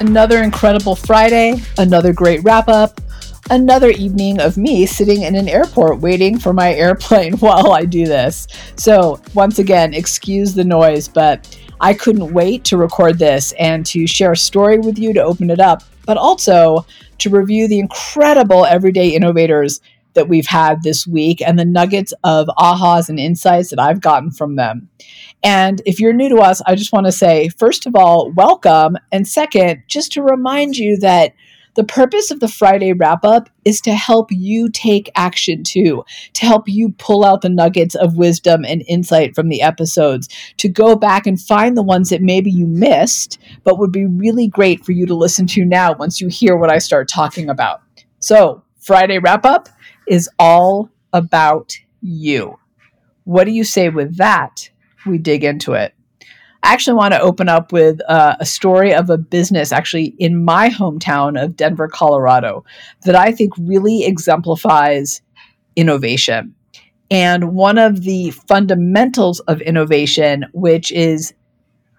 Another incredible Friday, another great wrap up, another evening of me sitting in an airport waiting for my airplane while I do this. So, once again, excuse the noise, but I couldn't wait to record this and to share a story with you to open it up, but also to review the incredible everyday innovators that we've had this week and the nuggets of ahas and insights that I've gotten from them. And if you're new to us, I just want to say, first of all, welcome. And second, just to remind you that the purpose of the Friday wrap up is to help you take action too, to help you pull out the nuggets of wisdom and insight from the episodes, to go back and find the ones that maybe you missed, but would be really great for you to listen to now once you hear what I start talking about. So, Friday wrap up is all about you. What do you say with that? We dig into it. I actually want to open up with uh, a story of a business actually in my hometown of Denver, Colorado, that I think really exemplifies innovation. And one of the fundamentals of innovation, which is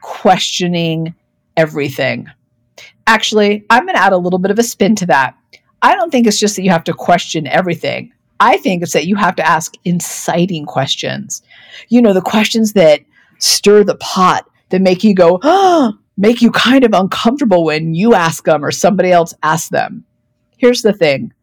questioning everything. Actually, I'm going to add a little bit of a spin to that. I don't think it's just that you have to question everything. I think it's that you have to ask inciting questions. You know, the questions that stir the pot, that make you go, oh, make you kind of uncomfortable when you ask them or somebody else asks them. Here's the thing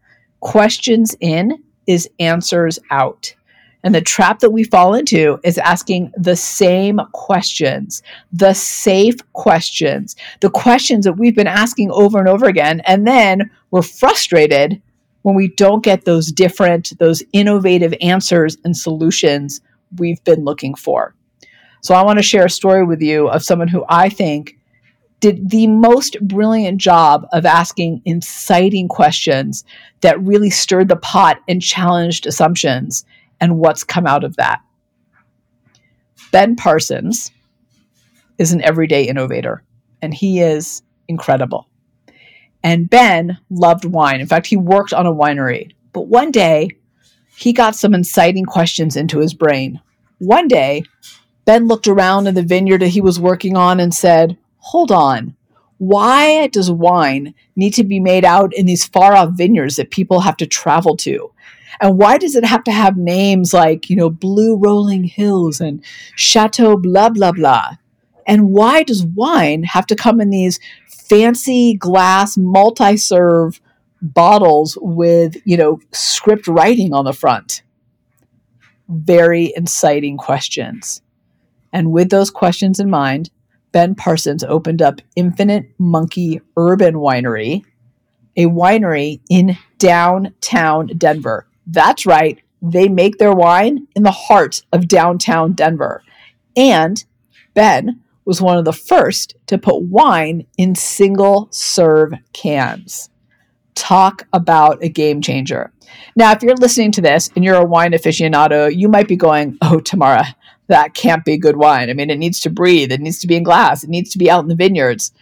questions in is answers out. And the trap that we fall into is asking the same questions, the safe questions, the questions that we've been asking over and over again. And then we're frustrated when we don't get those different, those innovative answers and solutions we've been looking for. So I want to share a story with you of someone who I think did the most brilliant job of asking inciting questions that really stirred the pot and challenged assumptions and what's come out of that. Ben Parsons is an everyday innovator, and he is incredible. And Ben loved wine. In fact, he worked on a winery. But one day, he got some inciting questions into his brain. One day, Ben looked around in the vineyard that he was working on and said, Hold on. Why does wine need to be made out in these far off vineyards that people have to travel to? And why does it have to have names like, you know, Blue Rolling Hills and Chateau blah, blah, blah? And why does wine have to come in these fancy glass multi serve bottles with, you know, script writing on the front? Very inciting questions. And with those questions in mind, Ben Parsons opened up Infinite Monkey Urban Winery, a winery in downtown Denver. That's right, they make their wine in the heart of downtown Denver. And Ben was one of the first to put wine in single serve cans. Talk about a game changer. Now, if you're listening to this and you're a wine aficionado, you might be going, Oh, Tamara, that can't be good wine. I mean, it needs to breathe, it needs to be in glass, it needs to be out in the vineyards.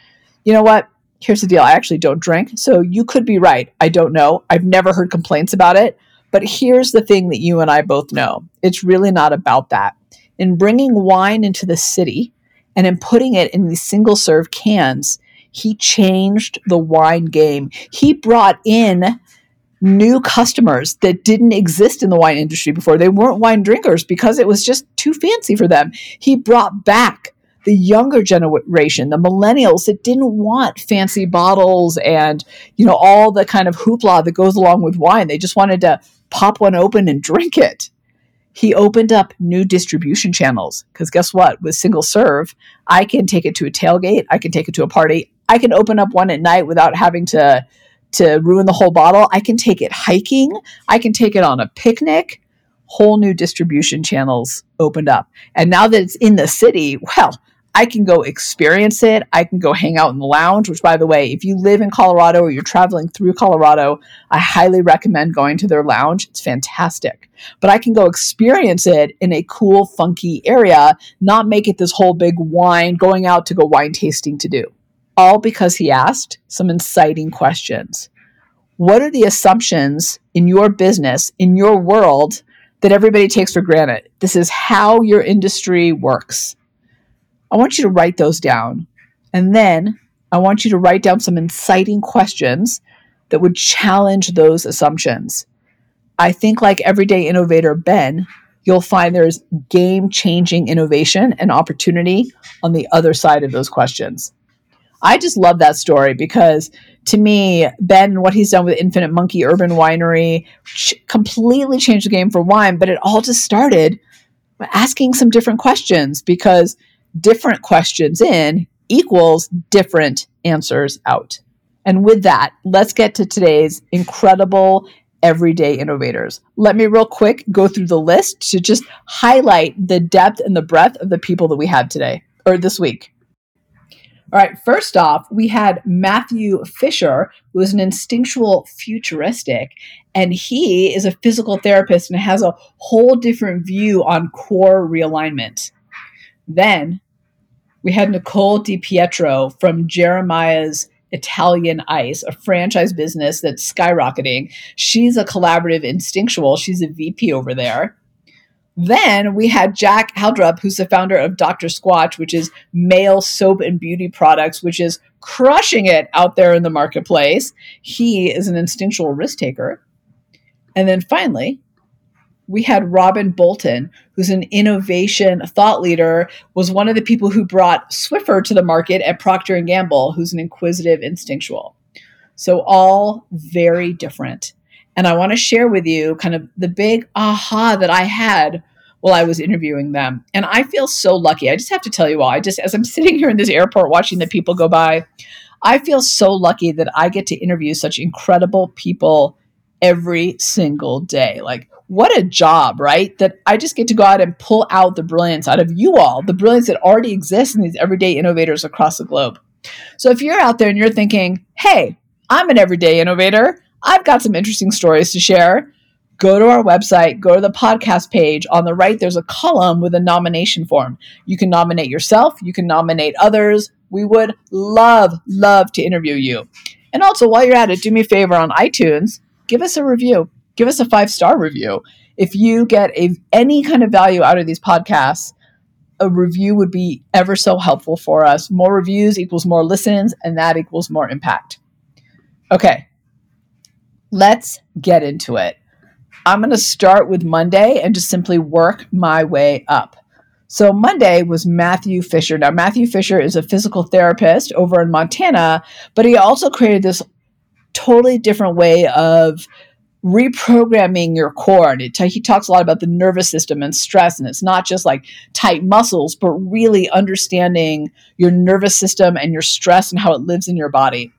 You know what? Here's the deal I actually don't drink, so you could be right. I don't know. I've never heard complaints about it. But here's the thing that you and I both know it's really not about that. In bringing wine into the city and in putting it in these single serve cans, he changed the wine game. He brought in new customers that didn't exist in the wine industry before. They weren't wine drinkers because it was just too fancy for them. He brought back the younger generation, the millennials that didn't want fancy bottles and, you know, all the kind of hoopla that goes along with wine. They just wanted to pop one open and drink it. He opened up new distribution channels because guess what? With single serve, I can take it to a tailgate, I can take it to a party, I can open up one at night without having to to ruin the whole bottle. I can take it hiking, I can take it on a picnic. Whole new distribution channels opened up. And now that it's in the city, well, I can go experience it. I can go hang out in the lounge, which, by the way, if you live in Colorado or you're traveling through Colorado, I highly recommend going to their lounge. It's fantastic. But I can go experience it in a cool, funky area, not make it this whole big wine, going out to go wine tasting to do. All because he asked some inciting questions. What are the assumptions in your business, in your world, that everybody takes for granted? This is how your industry works I want you to write those down. And then I want you to write down some inciting questions that would challenge those assumptions. I think, like everyday innovator Ben, you'll find there's game changing innovation and opportunity on the other side of those questions. I just love that story because to me, Ben and what he's done with Infinite Monkey Urban Winery ch- completely changed the game for wine, but it all just started asking some different questions because different questions in equals different answers out. And with that, let's get to today's incredible everyday innovators. Let me real quick go through the list to just highlight the depth and the breadth of the people that we had today or this week. All right, first off, we had Matthew Fisher, who is an instinctual futuristic, and he is a physical therapist and has a whole different view on core realignment. Then we had Nicole Di Pietro from Jeremiah's Italian Ice, a franchise business that's skyrocketing. She's a collaborative instinctual. She's a VP over there. Then we had Jack Haldrup, who's the founder of Dr. Squatch, which is male soap and beauty products, which is crushing it out there in the marketplace. He is an instinctual risk taker. And then finally, we had Robin Bolton, who's an innovation thought leader, was one of the people who brought Swiffer to the market at Procter and Gamble, who's an inquisitive instinctual. So all very different. And I want to share with you kind of the big aha that I had while I was interviewing them. And I feel so lucky. I just have to tell you all, I just as I'm sitting here in this airport watching the people go by, I feel so lucky that I get to interview such incredible people every single day. Like what a job, right? That I just get to go out and pull out the brilliance out of you all, the brilliance that already exists in these everyday innovators across the globe. So if you're out there and you're thinking, hey, I'm an everyday innovator, I've got some interesting stories to share, go to our website, go to the podcast page. On the right, there's a column with a nomination form. You can nominate yourself, you can nominate others. We would love, love to interview you. And also, while you're at it, do me a favor on iTunes, give us a review give us a five star review. If you get a, any kind of value out of these podcasts, a review would be ever so helpful for us. More reviews equals more listens, and that equals more impact. Okay, let's get into it. I'm going to start with Monday and just simply work my way up. So, Monday was Matthew Fisher. Now, Matthew Fisher is a physical therapist over in Montana, but he also created this totally different way of reprogramming your core. And it, he talks a lot about the nervous system and stress. And it's not just like tight muscles, but really understanding your nervous system and your stress and how it lives in your body.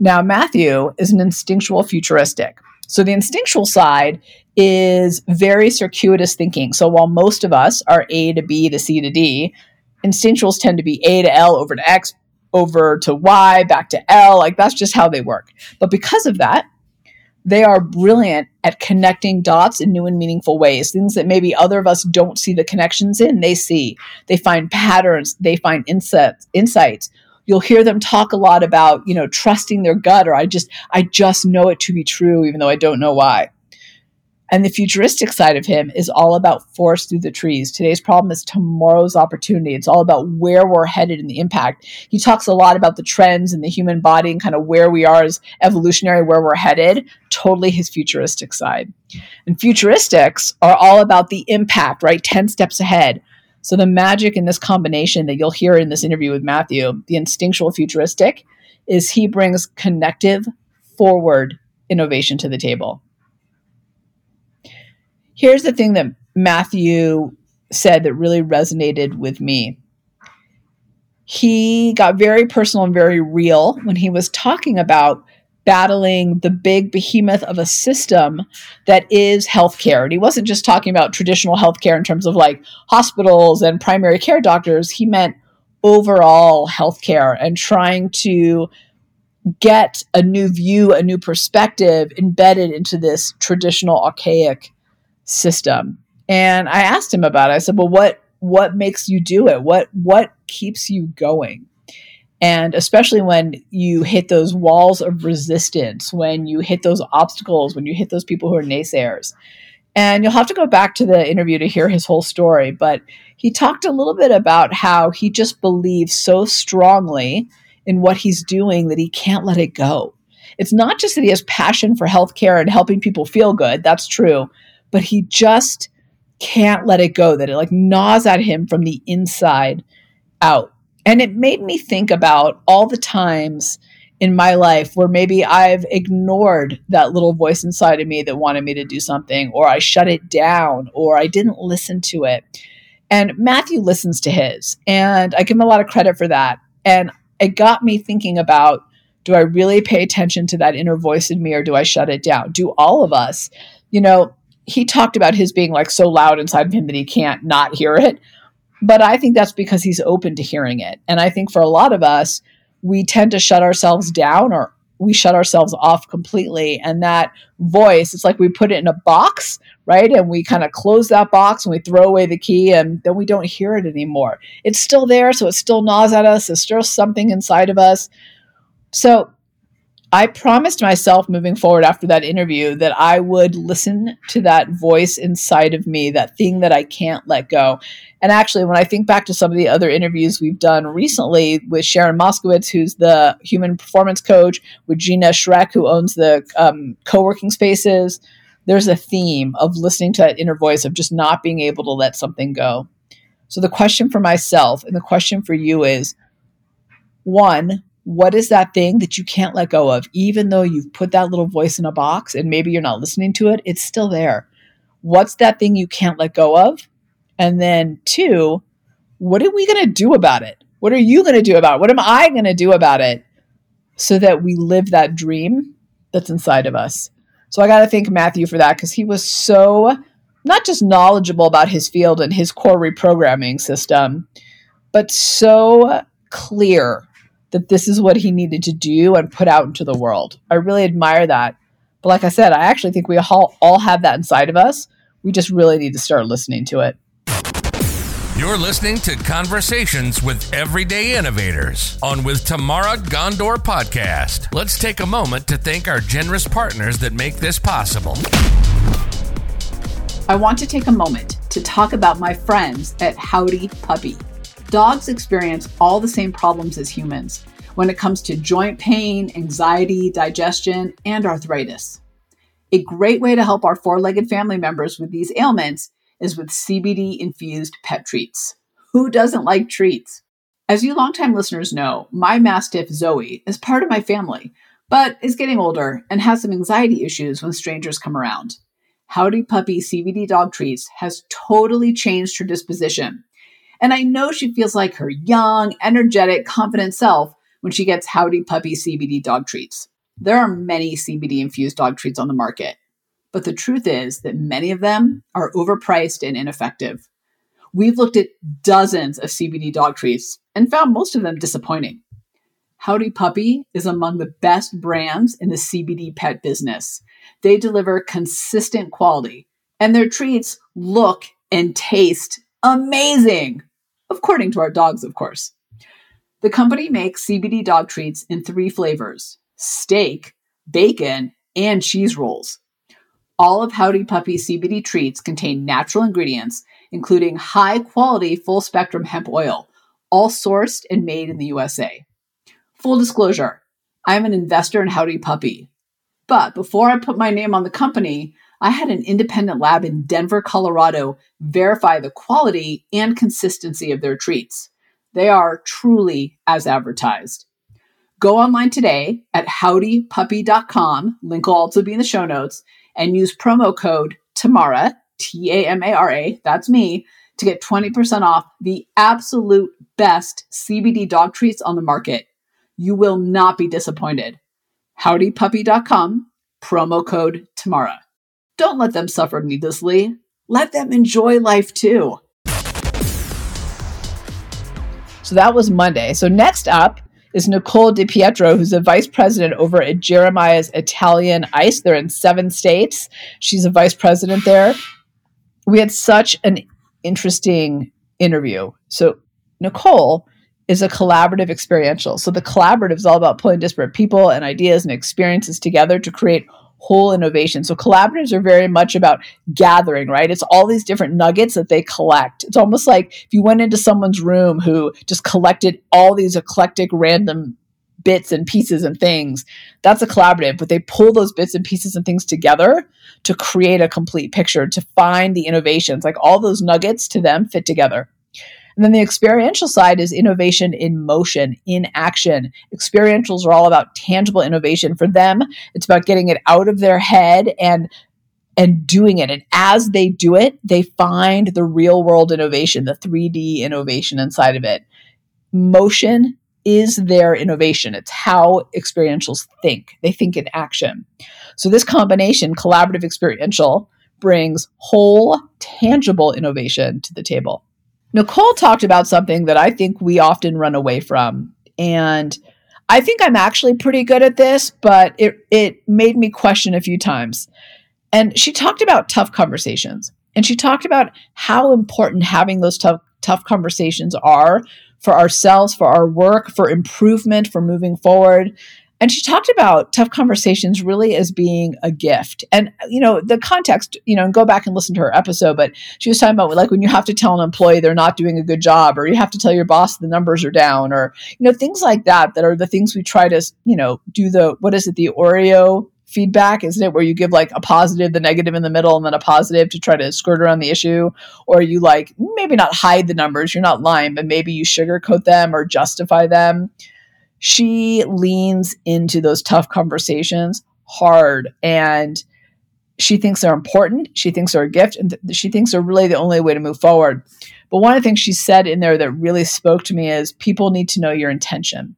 Now, Matthew is an instinctual futuristic. So the instinctual side is very circuitous thinking. So while most of us are A to B to C to D, instinctuals tend to be A to L over to X over to Y, back to L. Like that's just how they work. But because of that, they are brilliant at connecting dots in new and meaningful ways things that maybe other of us don't see the connections in they see. They find patterns they find insights insights. You'll hear them talk a lot about you know trusting their gut or i just i just know it to be true even though i don't know why and the futuristic side of him is all about force through the trees. Today's problem is tomorrow's opportunity. It's all about where we're headed and the impact. He talks a lot about the trends in the human body and kind of where we are as evolutionary, where we're headed. Totally his futuristic side. And futuristics are all about the impact, right? 10 steps ahead. So the magic in this combination that you'll hear in this interview with Matthew, the instinctual futuristic, is he brings connective forward innovation to the table here's the thing that Matthew said that really resonated with me. He got very personal and very real when he was talking about battling the big behemoth of a system that is healthcare. And he wasn't just talking about traditional healthcare in terms of like hospitals and primary care doctors. He meant overall healthcare and trying to get a new view, a new perspective embedded into this traditional archaic system. And I asked him about it. I said, "Well, what what makes you do it? What what keeps you going?" And especially when you hit those walls of resistance, when you hit those obstacles, when you hit those people who are naysayers. And you'll have to go back to the interview to hear his whole story, but he talked a little bit about how he just believes so strongly in what he's doing that he can't let it go. It's not just that he has passion for healthcare and helping people feel good, that's true, but he just can't let it go, that it like gnaws at him from the inside out. And it made me think about all the times in my life where maybe I've ignored that little voice inside of me that wanted me to do something, or I shut it down, or I didn't listen to it. And Matthew listens to his, and I give him a lot of credit for that. And it got me thinking about do I really pay attention to that inner voice in me or do I shut it down? Do all of us, you know, he talked about his being like so loud inside of him that he can't not hear it. But I think that's because he's open to hearing it. And I think for a lot of us, we tend to shut ourselves down or we shut ourselves off completely. And that voice, it's like we put it in a box, right? And we kind of close that box and we throw away the key and then we don't hear it anymore. It's still there, so it still gnaws at us. it's still something inside of us. So I promised myself moving forward after that interview that I would listen to that voice inside of me, that thing that I can't let go. And actually, when I think back to some of the other interviews we've done recently with Sharon Moskowitz, who's the human performance coach, with Gina Schreck, who owns the um, co working spaces, there's a theme of listening to that inner voice of just not being able to let something go. So, the question for myself and the question for you is one, what is that thing that you can't let go of? Even though you've put that little voice in a box and maybe you're not listening to it it's still there. What's that thing you can't let go of? And then two what are we going to do about it? What are you going to do about it? What am i going to do about it? So that we live that dream that's inside of us. So i got to thank matthew for that because he was so not just knowledgeable about his field and his core reprogramming system but so clear that this is what he needed to do and put out into the world. I really admire that. But like I said, I actually think we all, all have that inside of us. We just really need to start listening to it. You're listening to Conversations with Everyday Innovators on With Tamara Ghandour podcast. Let's take a moment to thank our generous partners that make this possible. I want to take a moment to talk about my friends at Howdy Puppy. Dogs experience all the same problems as humans when it comes to joint pain, anxiety, digestion, and arthritis. A great way to help our four legged family members with these ailments is with CBD infused pet treats. Who doesn't like treats? As you longtime listeners know, my Mastiff Zoe is part of my family, but is getting older and has some anxiety issues when strangers come around. Howdy Puppy CBD dog treats has totally changed her disposition and I know she feels like her young, energetic, confident self when she gets Howdy Puppy CBD dog treats. There are many CBD infused dog treats on the market, but the truth is that many of them are overpriced and ineffective. We've looked at dozens of CBD dog treats and found most of them disappointing. Howdy Puppy is among the best brands in the CBD pet business. They deliver consistent quality, and their treats look and taste amazing, according to our dogs, of course. The company makes CBD dog treats in three flavors steak, bacon, and cheese rolls. All of Howdy Puppy CBD treats contain natural ingredients, including high quality full spectrum hemp oil, all sourced and made in the USA. Full disclosure I'm an investor in Howdy Puppy. But before I put my name on the company, I had an independent lab in Denver, Colorado verify the quality and consistency of their treats. They are truly as advertised. Go online today at howdypuppy.com, link will also be in the show notes, and use promo code TAMARA, T A M A R A, that's me, to get 20% off the absolute best CBD dog treats on the market. You will not be disappointed. Howdypuppy.com, promo code TAMARA. Don't let them suffer needlessly. Let them enjoy life too. So that was Monday. So next up is Nicole DiPietro, who's a vice president over at Jeremiah's Italian Ice. They're in seven states. She's a vice president there. We had such an interesting interview. So Nicole is a collaborative experiential. So the collaborative is all about pulling disparate people and ideas and experiences together to create whole innovation. So collaboratives are very much about gathering, right? It's all these different nuggets that they collect. It's almost like if you went into someone's room who just collected all these eclectic random bits and pieces and things. That's a collaborative, but they pull those bits and pieces and things together to create a complete picture, to find the innovations. Like all those nuggets to them fit together. And then the experiential side is innovation in motion, in action. Experientials are all about tangible innovation. For them, it's about getting it out of their head and and doing it. And as they do it, they find the real world innovation, the 3D innovation inside of it. Motion is their innovation. It's how experientials think. They think in action. So this combination, collaborative experiential, brings whole, tangible innovation to the table. Nicole talked about something that I think we often run away from. And I think I'm actually pretty good at this, but it, it made me question a few times. And she talked about tough conversations. And she talked about how important having those tough, tough conversations are for ourselves, for our work, for improvement, for moving forward. And she talked about tough conversations really as being a gift. And, you know, the context, you know, and go back and listen to her episode, but she was talking about like when you have to tell an employee they're not doing a good job, or you have to tell your boss the numbers are down, or, you know, things like that, that are the things we try to, you know, do the, what is it, the Oreo feedback, isn't it? Where you give like a positive, the negative in the middle, and then a positive to try to skirt around the issue. Or you like maybe not hide the numbers, you're not lying, but maybe you sugarcoat them or justify them she leans into those tough conversations hard and she thinks they're important. She thinks they're a gift and th- she thinks they're really the only way to move forward. But one of the things she said in there that really spoke to me is people need to know your intention.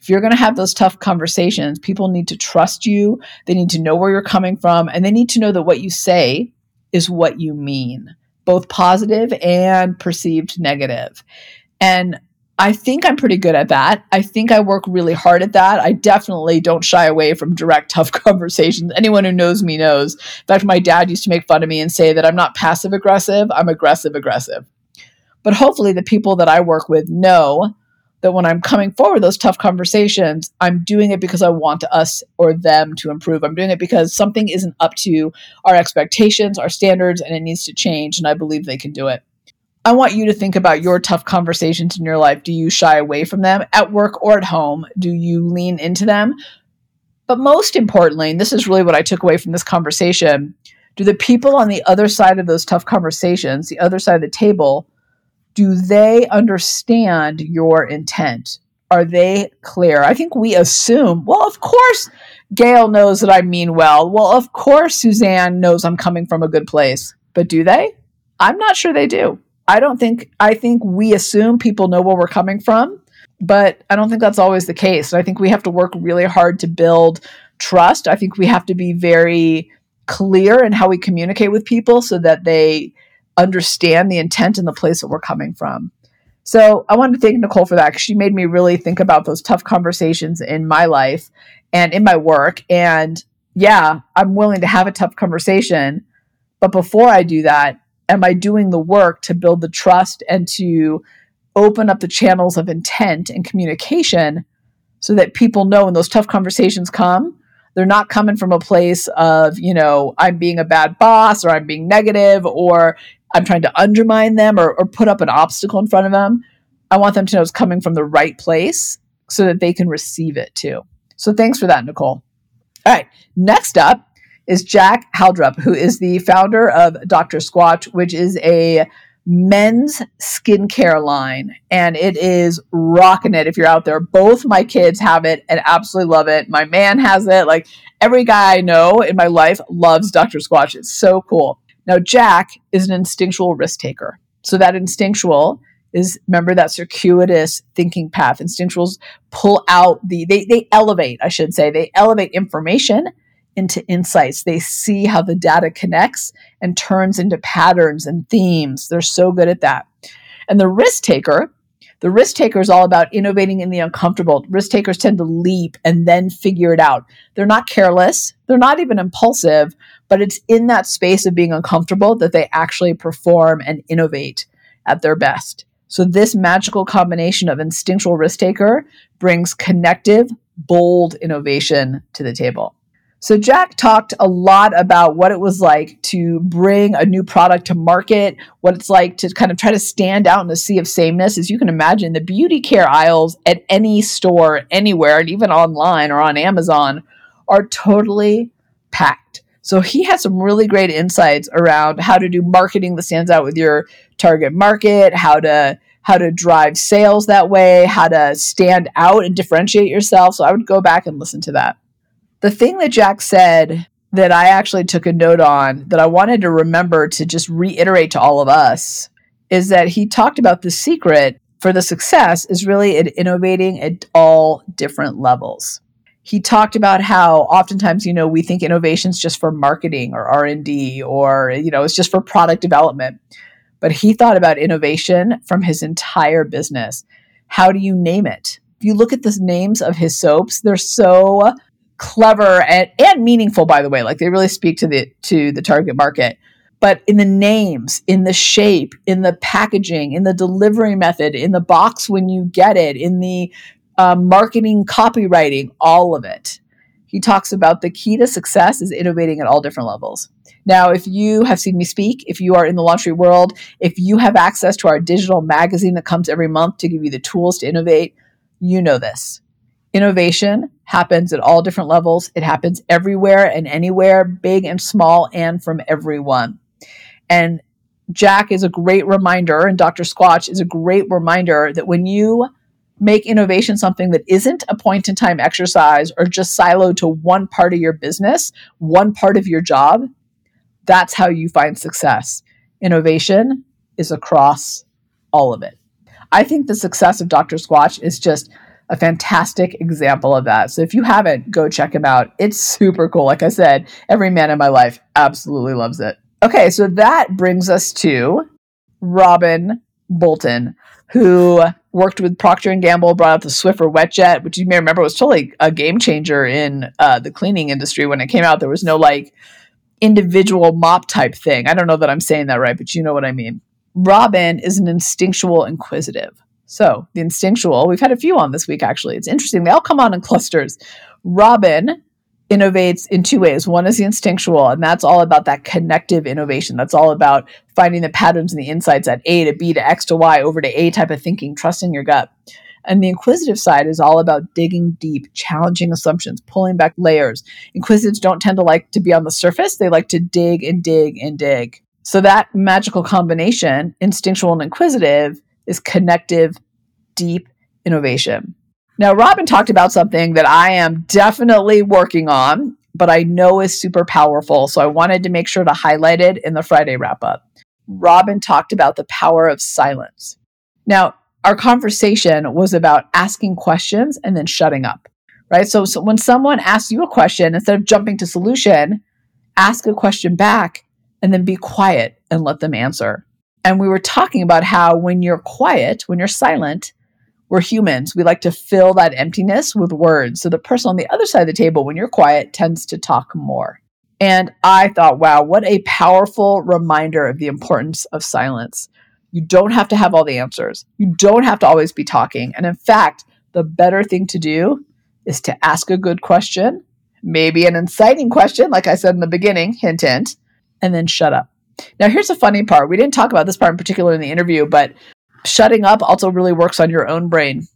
If you're going to have those tough conversations, people need to trust you. They need to know where you're coming from and they need to know that what you say is what you mean, both positive and perceived negative. And I think I'm pretty good at that. I think I work really hard at that. I definitely don't shy away from direct, tough conversations. Anyone who knows me knows. In fact, my dad used to make fun of me and say that I'm not passive aggressive, I'm aggressive aggressive. But hopefully, the people that I work with know that when I'm coming forward those tough conversations, I'm doing it because I want us or them to improve. I'm doing it because something isn't up to our expectations, our standards, and it needs to change. And I believe they can do it. I want you to think about your tough conversations in your life. Do you shy away from them at work or at home? Do you lean into them? But most importantly, and this is really what I took away from this conversation, do the people on the other side of those tough conversations, the other side of the table, do they understand your intent? Are they clear? I think we assume, well, of course, Gail knows that I mean well. Well, of course, Suzanne knows I'm coming from a good place. But do they? I'm not sure they do. I don't think, I think we assume people know where we're coming from, but I don't think that's always the case. And I think we have to work really hard to build trust. I think we have to be very clear in how we communicate with people so that they understand the intent and the place that we're coming from. So I wanted to thank Nicole for that because she made me really think about those tough conversations in my life and in my work. And yeah, I'm willing to have a tough conversation. But before I do that, am I doing the work to build the trust and to open up the channels of intent and communication so that people know when those tough conversations come, they're not coming from a place of, you know, I'm being a bad boss or I'm being negative or I'm trying to undermine them or, or put up an obstacle in front of them. I want them to know it's coming from the right place so that they can receive it too. So thanks for that, Nicole. All right, next up is Jack Haldrup, who is the founder of Dr. Squatch, which is a men's skincare line. And it is rocking it if you're out there. Both my kids have it and absolutely love it. My man has it. Like every guy I know in my life loves Dr. Squatch. It's so cool. Now, Jack is an instinctual risk taker. So that instinctual is remember that circuitous thinking path. Instinctuals pull out the they they elevate, I should say. They elevate information into insights. They see how the data connects and turns into patterns and themes. They're so good at that. And the risk taker, The risk taker is all about innovating in the uncomfortable. Risk takers tend to leap and then figure it out. They're not careless, they're not even impulsive, but it's in that space of being uncomfortable that they actually perform and innovate at their best. So, this magical combination of instinctual risk taker brings connective, bold innovation to the table. So, Jack talked a lot about what it was like to bring a new product to market, what it's like to kind of try to stand out in a sea of sameness. As you can imagine, the beauty care aisles at any store, anywhere, and even online or on Amazon are totally packed. So, he had some really great insights around how to do marketing that stands out with your target market, how to how to drive sales that way, how to stand out and differentiate yourself. So I would go back and listen to that. The thing that Jack said that I actually took a note on that I wanted to remember to just reiterate to all of us is that he talked about the secret for the success is really in innovating at all different levels. He talked about how oftentimes, you know, we think innovation is just for marketing or R&D or, you know, it's just for product development. But he thought about innovation from his entire business. How do you name it? If you look at the names of his soaps, they're so clever and, and meaningful by the way. Like they really speak to the to the target market. But in the names in the shape in the packaging in the delivery method in the box when you get it in the um, marketing copywriting all of it. He talks about the key to success is innovating at all different levels. Now if you have seen me speak if you are in the LaunchStreet world if you have access to our digital magazine that comes every month to give you the tools to innovate you know this Innovation happens at all different levels. It happens everywhere and anywhere, big and small, and from everyone. And Jack is a great reminder, and Dr. Squatch is a great reminder that when you make innovation something that isn't a point in time exercise or just siloed to one part of your business, one part of your job, that's how you find success. Innovation is across all of it. I think the success of Dr. Squatch is just a fantastic example of that. So if you haven't, go check him out. It's super cool. Like I said, every man in my life absolutely loves it. Okay, so that brings us to Robin Bolton, who worked with Procter and Gamble, brought out the Swiffer WetJet, which you may remember was totally a game changer in uh, the cleaning industry when it came out. There was no like individual mop type thing. I don't know that I'm saying that right, but you know what I mean. Robin is an instinctual inquisitive. So, the instinctual, we've had a few on this week actually. It's interesting. They all come on in clusters. Robin innovates in two ways. One is the instinctual, and that's all about that connective innovation. That's all about finding the patterns and the insights at A to B to X to Y over to A type of thinking, trusting your gut. And the inquisitive side is all about digging deep, challenging assumptions, pulling back layers. Inquisitives don't tend to like to be on the surface, they like to dig and dig and dig. So that magical combination, instinctual and inquisitive, is connective, deep innovation. Now, Robin talked about something that I am definitely working on, but I know is super powerful. So I wanted to make sure to highlight it in the Friday wrap up. Robin talked about the power of silence. Now, our conversation was about asking questions and then shutting up, right? So, so when someone asks you a question, instead of jumping to solution, ask a question back and then be quiet and let them answer. And we were talking about how when you're quiet, when you're silent, we're humans. We like to fill that emptiness with words. So the person on the other side of the table, when you're quiet, tends to talk more. And I thought, wow, what a powerful reminder of the importance of silence. You don't have to have all the answers. You don't have to always be talking. And in fact, the better thing to do is to ask a good question, maybe an inciting question, like I said in the beginning, hint, hint, and then shut up. Now, here's a funny part. We didn't talk about this part in particular in the interview, but shutting up also really works on your own brain.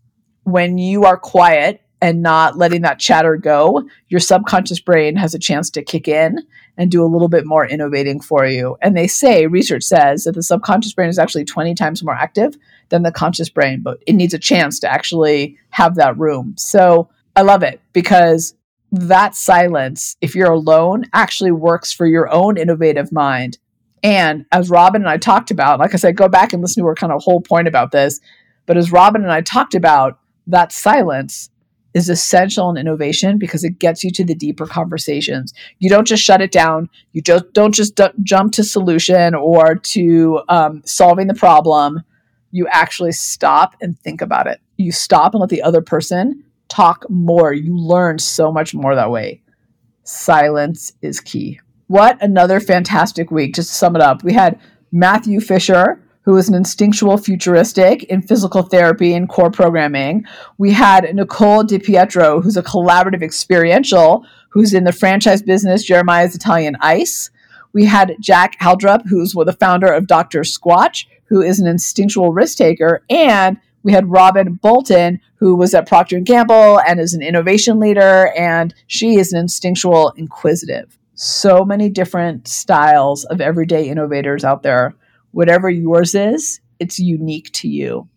When you are quiet and not letting that chatter go, your subconscious brain has a chance to kick in and do a little bit more innovating for you. And they say, research says, that the subconscious brain is actually 20 times more active than the conscious brain, but it needs a chance to actually have that room. So I love it because that silence, if you're alone, actually works for your own innovative mind and as Robin and I talked about, like I said, go back and listen to her kind of whole point about this. But as Robin and I talked about, that silence is essential in innovation because it gets you to the deeper conversations. You don't just shut it down. You just don't just d- jump to solution or to um, solving the problem. you actually stop and think about it. You stop and let the other person talk more. You learn so much more that way. Silence is key. What another fantastic week. Just to sum it up, we had Matthew Fisher, who is an instinctual futuristic in physical therapy and core programming. We had Nicole DiPietro, who's a collaborative experiential, who's in the franchise business, Jeremiah's Italian Ice. We had Jack Haldrup, who's the founder of Dr. Squatch, who is an instinctual risk taker. And we had Robin Bolton, who was at Procter & Gamble and is an innovation leader, and she is an instinctual inquisitive. So many different styles of everyday innovators out there whatever yours is, it's unique to you.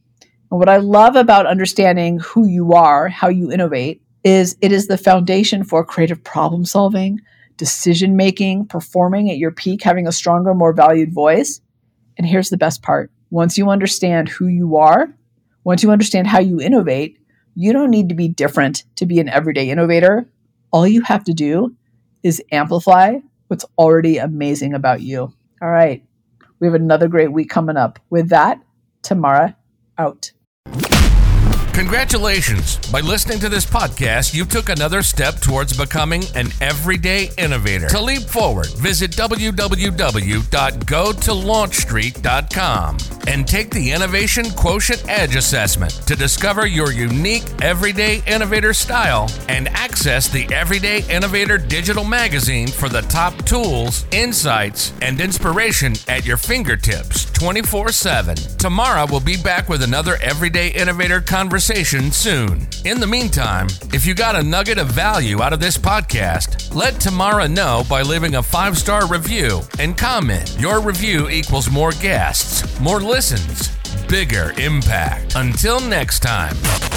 And what I love about understanding who you are, how you innovate, is it is the foundation for creative problem solving, decision making, performing at your peak, having a stronger, more valued voice. And here's the best part once you understand who you are, once you understand how you innovate, you don't need to be different to be an everyday innovator. All you have to do is amplify what's already amazing about you. All right. We have another great week coming up. With that, Tamara out. Congratulations. By listening to this podcast, you took another step towards becoming an everyday innovator. To leap forward, visit www.gotolaunchstreet.com and take the Innovation Quotient Edge assessment to discover your unique everyday innovator style and access the Everyday Innovator digital magazine for the top tools, insights, and inspiration at your fingertips 24 7. Tamara will be back with another Everyday Innovator conversation soon. In the meantime, if you got a nugget of value out of this podcast, let Tamara know by leaving a five star review and comment. Your review equals more guests, more listens, bigger impact. Until next time.